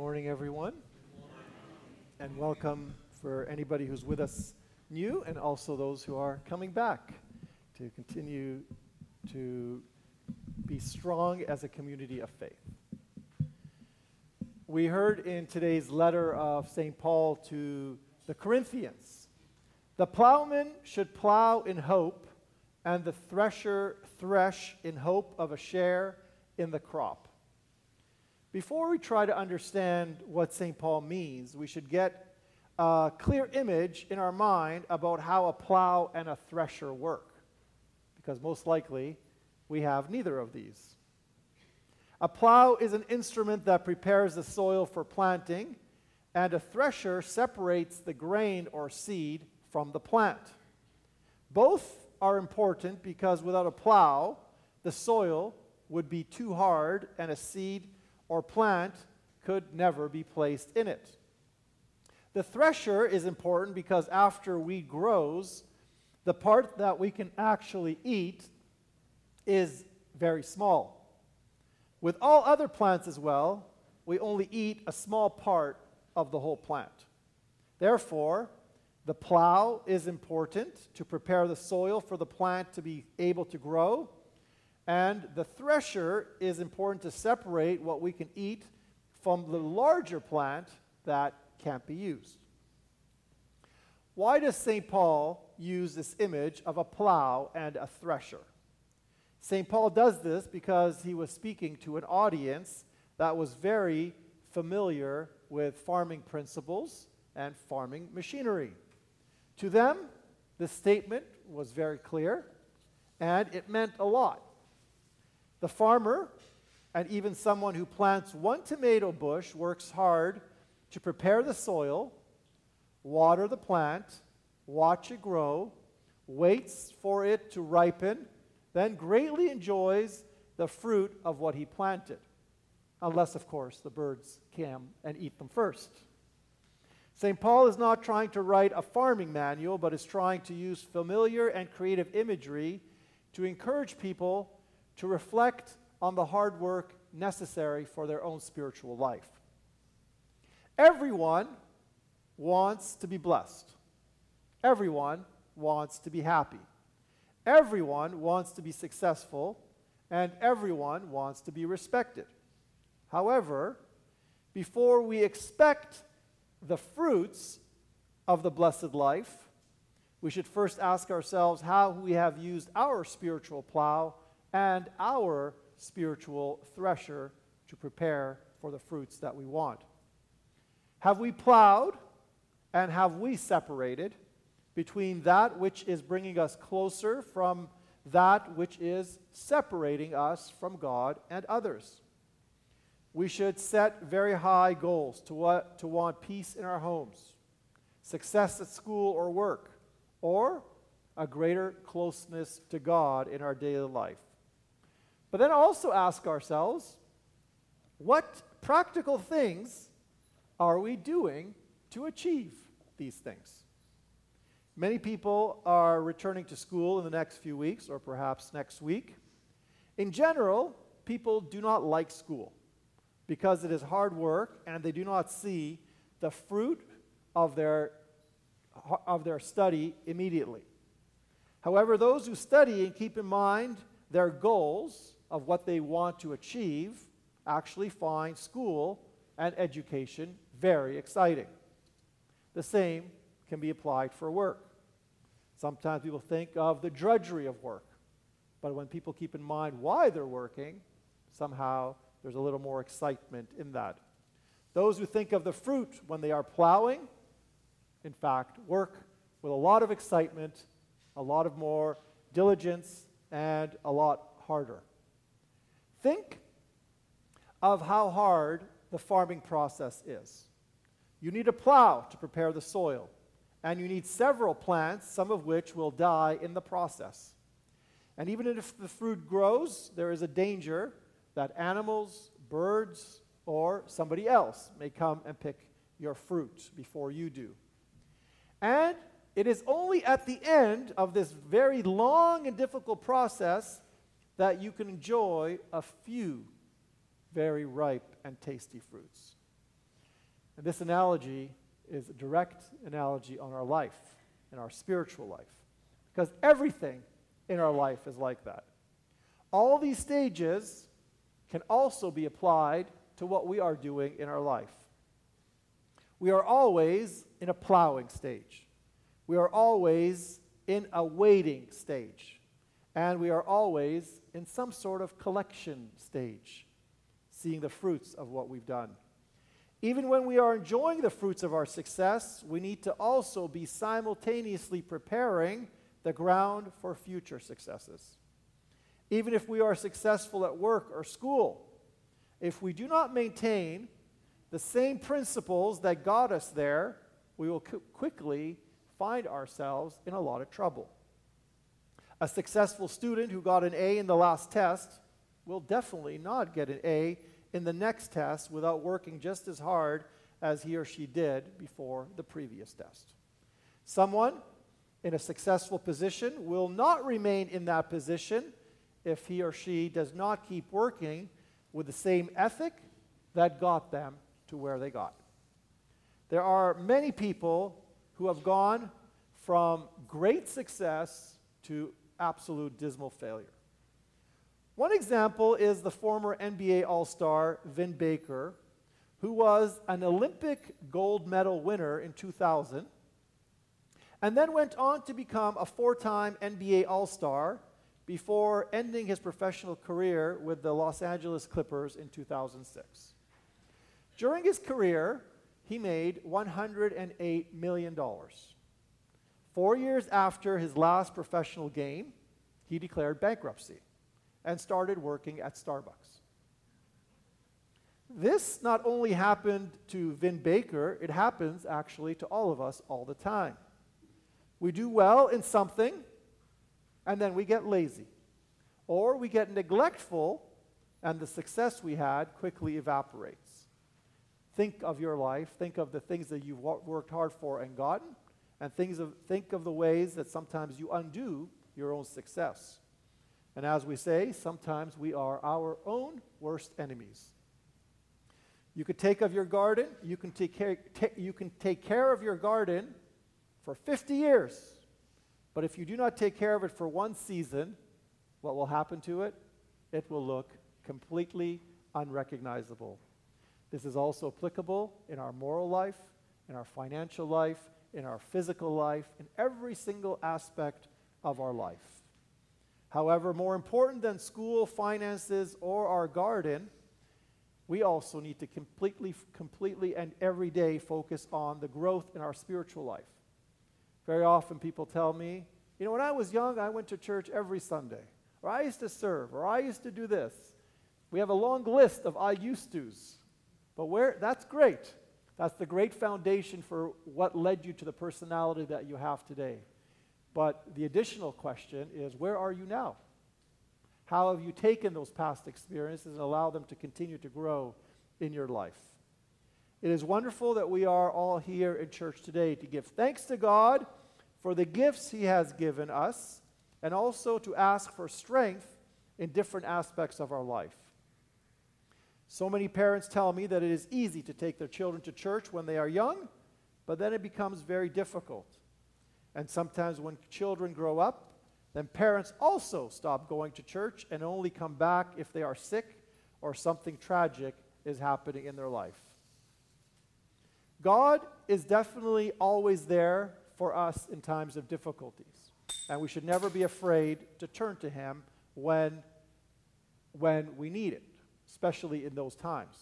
morning, everyone. And welcome for anybody who's with us new and also those who are coming back to continue to be strong as a community of faith. We heard in today's letter of St. Paul to the Corinthians the plowman should plow in hope, and the thresher thresh in hope of a share in the crop. Before we try to understand what St. Paul means, we should get a clear image in our mind about how a plow and a thresher work, because most likely we have neither of these. A plow is an instrument that prepares the soil for planting, and a thresher separates the grain or seed from the plant. Both are important because without a plow, the soil would be too hard and a seed or plant could never be placed in it. The thresher is important because after wheat grows, the part that we can actually eat is very small. With all other plants as well, we only eat a small part of the whole plant. Therefore, the plow is important to prepare the soil for the plant to be able to grow and the thresher is important to separate what we can eat from the larger plant that can't be used. Why does St. Paul use this image of a plow and a thresher? St. Paul does this because he was speaking to an audience that was very familiar with farming principles and farming machinery. To them, this statement was very clear and it meant a lot. The farmer, and even someone who plants one tomato bush, works hard to prepare the soil, water the plant, watch it grow, waits for it to ripen, then greatly enjoys the fruit of what he planted. Unless, of course, the birds come and eat them first. St. Paul is not trying to write a farming manual, but is trying to use familiar and creative imagery to encourage people to reflect on the hard work necessary for their own spiritual life. Everyone wants to be blessed. Everyone wants to be happy. Everyone wants to be successful, and everyone wants to be respected. However, before we expect the fruits of the blessed life, we should first ask ourselves how we have used our spiritual plow and our spiritual thresher to prepare for the fruits that we want. Have we plowed and have we separated between that which is bringing us closer from that which is separating us from God and others? We should set very high goals to, what, to want peace in our homes, success at school or work, or a greater closeness to God in our daily life. But then also ask ourselves what practical things are we doing to achieve these things? Many people are returning to school in the next few weeks or perhaps next week. In general, people do not like school because it is hard work and they do not see the fruit of their, of their study immediately. However, those who study and keep in mind their goals of what they want to achieve actually find school and education very exciting. The same can be applied for work. Sometimes people think of the drudgery of work, but when people keep in mind why they're working, somehow there's a little more excitement in that. Those who think of the fruit when they are plowing, in fact, work with a lot of excitement, a lot of more diligence, and a lot harder. Think of how hard the farming process is. You need a plow to prepare the soil, and you need several plants, some of which will die in the process. And even if the fruit grows, there is a danger that animals, birds, or somebody else may come and pick your fruit before you do. And it is only at the end of this very long and difficult process that you can enjoy a few very ripe and tasty fruits. And this analogy is a direct analogy on our life and our spiritual life. Because everything in our life is like that. All these stages can also be applied to what we are doing in our life. We are always in a plowing stage. We are always in a waiting stage. And we are always in some sort of collection stage, seeing the fruits of what we've done. Even when we are enjoying the fruits of our success, we need to also be simultaneously preparing the ground for future successes. Even if we are successful at work or school, if we do not maintain the same principles that got us there, we will quickly find ourselves in a lot of trouble. A successful student who got an A in the last test will definitely not get an A in the next test without working just as hard as he or she did before the previous test. Someone in a successful position will not remain in that position if he or she does not keep working with the same ethic that got them to where they got. There are many people who have gone from great success to absolute dismal failure. One example is the former NBA All Star Vin Baker, who was an Olympic gold medal winner in 2000 and then went on to become a four time NBA All Star before ending his professional career with the Los Angeles Clippers in 2006. During his career, he made $108 million. Four years after his last professional game, he declared bankruptcy and started working at Starbucks. This not only happened to Vin Baker, it happens actually to all of us all the time. We do well in something, and then we get lazy. Or we get neglectful, and the success we had quickly evaporates. Think of your life, think of the things that you've worked hard for and gotten, and of, think of the ways that sometimes you undo your own success. And as we say, sometimes we are our own worst enemies. You could take of your garden, you can take care, you can take care of your garden for 50 years. But if you do not take care of it for one season, what will happen to it? It will look completely unrecognizable. This is also applicable in our moral life, in our financial life, in our physical life, in every single aspect of our life. However, more important than school, finances, or our garden, we also need to completely, completely and every day focus on the growth in our spiritual life. Very often people tell me, you know, when I was young, I went to church every Sunday, or I used to serve, or I used to do this. We have a long list of I used to's. But where that's great. That's the great foundation for what led you to the personality that you have today. But the additional question is where are you now? How have you taken those past experiences and allowed them to continue to grow in your life? It is wonderful that we are all here in church today to give thanks to God for the gifts He has given us and also to ask for strength in different aspects of our life. So many parents tell me that it is easy to take their children to church when they are young, but then it becomes very difficult. And sometimes when children grow up, then parents also stop going to church and only come back if they are sick or something tragic is happening in their life. God is definitely always there for us in times of difficulties. And we should never be afraid to turn to Him when, when we need it, especially in those times.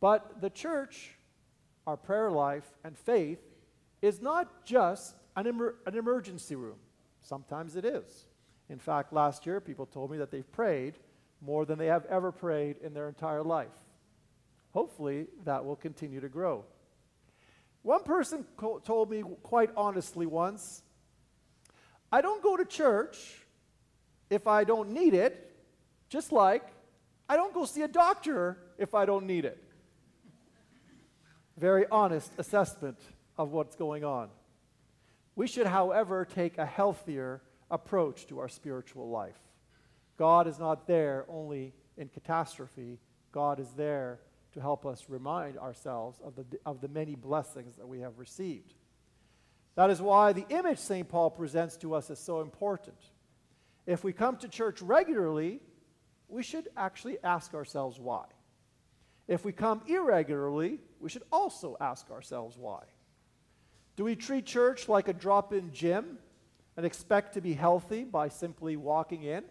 But the church, our prayer life, and faith is not just an, an emergency room. Sometimes it is. In fact, last year, people told me that they've prayed more than they have ever prayed in their entire life. Hopefully, that will continue to grow. One person co- told me quite honestly once I don't go to church if I don't need it, just like I don't go see a doctor if I don't need it. Very honest assessment of what's going on. We should, however, take a healthier approach to our spiritual life. God is not there only in catastrophe, God is there to help us remind ourselves of the, of the many blessings that we have received. That is why the image St. Paul presents to us is so important. If we come to church regularly, we should actually ask ourselves why. If we come irregularly, we should also ask ourselves why. Do we treat church like a drop in gym and expect to be healthy by simply walking in?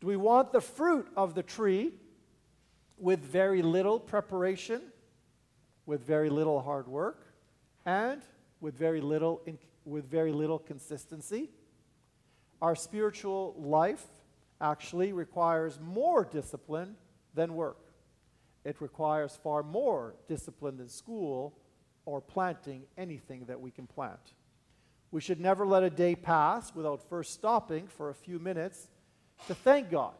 Do we want the fruit of the tree with very little preparation, with very little hard work, and with very little, with very little consistency. Our spiritual life actually requires more discipline than work. It requires far more discipline than school or planting anything that we can plant. We should never let a day pass without first stopping for a few minutes to thank God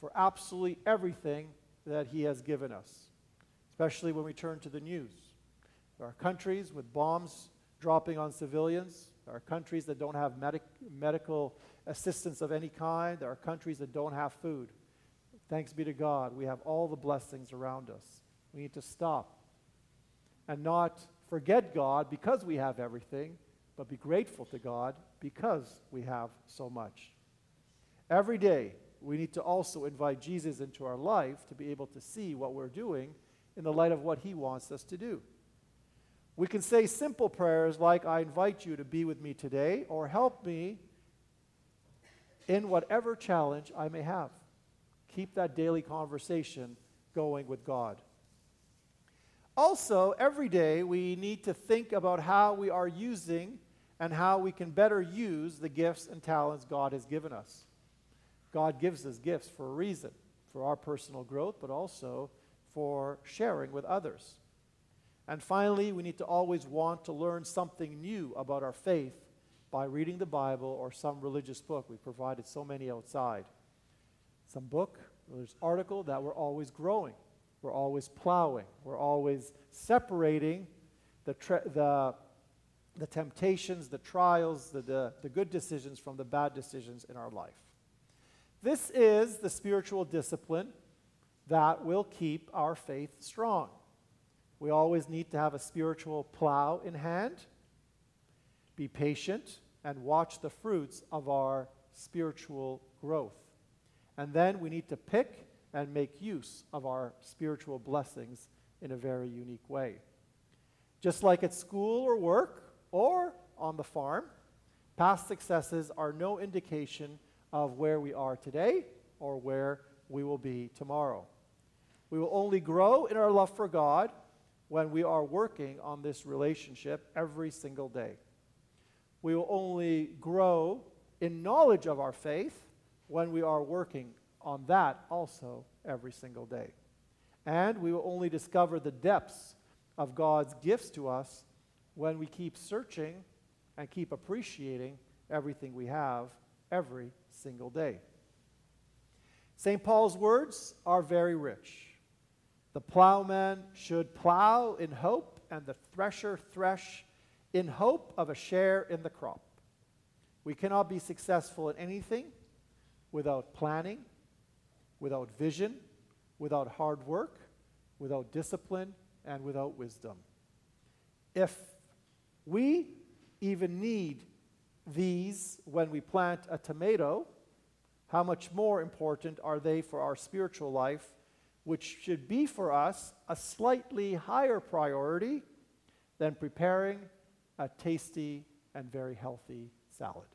for absolutely everything that He has given us, especially when we turn to the news. There are countries with bombs dropping on civilians. There are countries that don't have medic- medical assistance of any kind. There are countries that don't have food. Thanks be to God, we have all the blessings around us. We need to stop and not forget God because we have everything, but be grateful to God because we have so much. Every day, we need to also invite Jesus into our life to be able to see what we're doing in the light of what he wants us to do. We can say simple prayers like, I invite you to be with me today, or help me in whatever challenge I may have. Keep that daily conversation going with God. Also, every day we need to think about how we are using and how we can better use the gifts and talents God has given us. God gives us gifts for a reason, for our personal growth, but also for sharing with others. And finally, we need to always want to learn something new about our faith by reading the Bible or some religious book. We provided so many outside. Some book, religious article that we're always growing, we're always plowing, we're always separating the, the, the temptations, the trials, the, the, the good decisions from the bad decisions in our life. This is the spiritual discipline that will keep our faith strong. We always need to have a spiritual plow in hand, be patient, and watch the fruits of our spiritual growth. And then we need to pick and make use of our spiritual blessings in a very unique way. Just like at school or work or on the farm, past successes are no indication of where we are today or where we will be tomorrow. We will only grow in our love for God when we are working on this relationship every single day. We will only grow in knowledge of our faith when we are working on that also every single day. And we will only discover the depths of God's gifts to us when we keep searching and keep appreciating everything we have every single day. St. Paul's words are very rich. The plowman should plow in hope, and the thresher thresh in hope of a share in the crop. We cannot be successful in anything without planning, without vision, without hard work, without discipline, and without wisdom. If we even need these when we plant a tomato, how much more important are they for our spiritual life, which should be for us a slightly higher priority than preparing a tasty and very healthy salad?